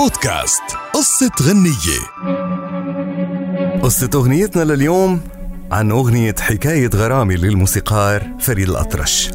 بودكاست قصة غنية. قصة أغنيتنا لليوم عن أغنية حكاية غرامي للموسيقار فريد الأطرش.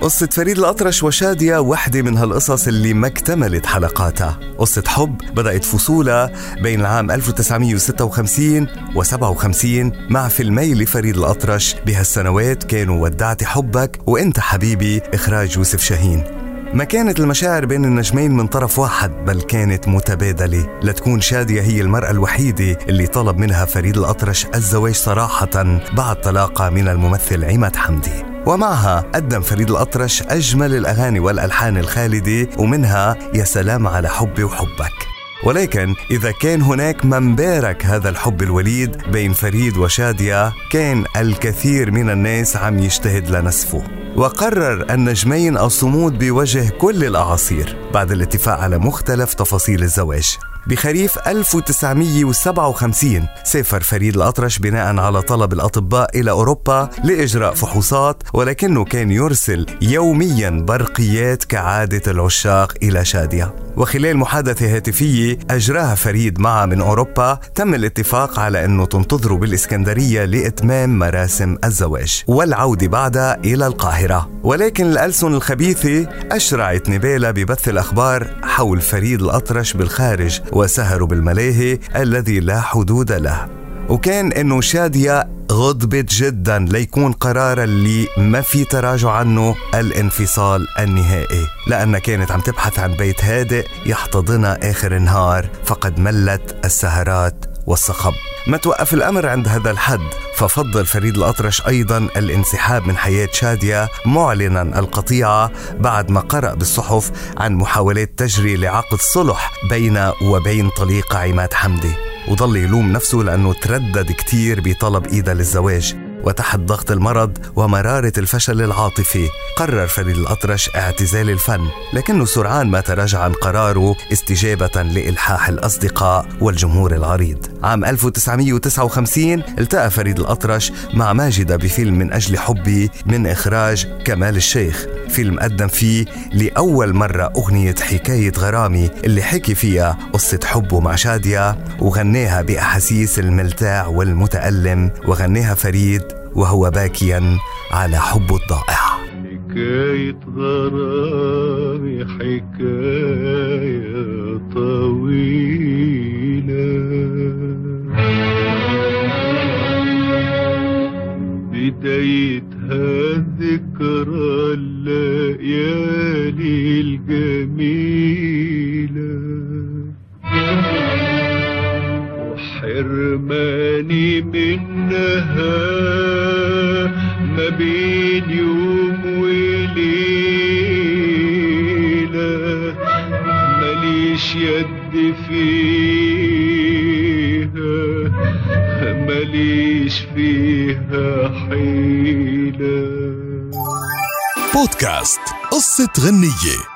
قصة فريد الأطرش وشادية واحدة من هالقصص اللي ما اكتملت حلقاتها. قصة حب بدأت فصولها بين العام 1956 و 57 مع فيلمي لفريد الأطرش. بهالسنوات كانوا ودعت حبك وأنت حبيبي إخراج يوسف شاهين. ما كانت المشاعر بين النجمين من طرف واحد بل كانت متبادلة. لتكون شادية هي المرأة الوحيدة اللي طلب منها فريد الأطرش الزواج صراحة بعد طلاقة من الممثل عماد حمدي. ومعها قدم فريد الأطرش أجمل الأغاني والألحان الخالدة ومنها يا سلام على حبي وحبك ولكن إذا كان هناك من بارك هذا الحب الوليد بين فريد وشادية كان الكثير من الناس عم يجتهد لنسفه وقرر النجمين الصمود بوجه كل الأعاصير. بعد الاتفاق على مختلف تفاصيل الزواج. بخريف 1957 سافر فريد الأطرش بناء على طلب الأطباء إلى أوروبا لإجراء فحوصات ولكنه كان يرسل يوميا برقيات كعادة العشاق إلى شادية. وخلال محادثة هاتفية أجراها فريد معها من أوروبا تم الاتفاق على أنه تنتظره بالإسكندرية لإتمام مراسم الزواج والعودة بعدها إلى القاهرة. ولكن الألسن الخبيثة أشرعت نبالة ببث الأخبار حول فريد الأطرش بالخارج وسهروا بالملاهي الذي لا حدود له. وكان إنه شادية غضبت جدا ليكون قرار اللي ما في تراجع عنه الانفصال النهائي. لأنها كانت عم تبحث عن بيت هادئ يحتضنها آخر النهار فقد ملت السهرات والصخب. ما توقف الأمر عند هذا الحد ففضل فريد الأطرش أيضا الانسحاب من حياة شادية معلنا القطيعة بعد ما قرأ بالصحف عن محاولات تجري لعقد صلح بين وبين طليقة عماد حمدي. وضل يلوم نفسه لأنه تردد كتير بطلب إيدها للزواج. وتحت ضغط المرض ومرارة الفشل العاطفي قرر فريد الأطرش اعتزال الفن لكنه سرعان ما تراجع عن قراره استجابة لإلحاح الأصدقاء والجمهور العريض. عام 1959 التقى فريد الأطرش مع ماجدة بفيلم من أجل حبي من إخراج كمال الشيخ. فيلم قدم فيه لأول مرة أغنية حكاية غرامي اللي حكي فيها قصة حبه مع شادية وغناها بأحاسيس الملتاع والمتألم وغناها فريد وهو باكيا على حبه الضائع. حكاية غرامي حكاية طويلة. بدايتها ذكرى الليالي الجميلة. وحرماني منها بين يوم وليلة ماليش يد فيها ماليش فيها حيلة. بودكاست قصة غنية.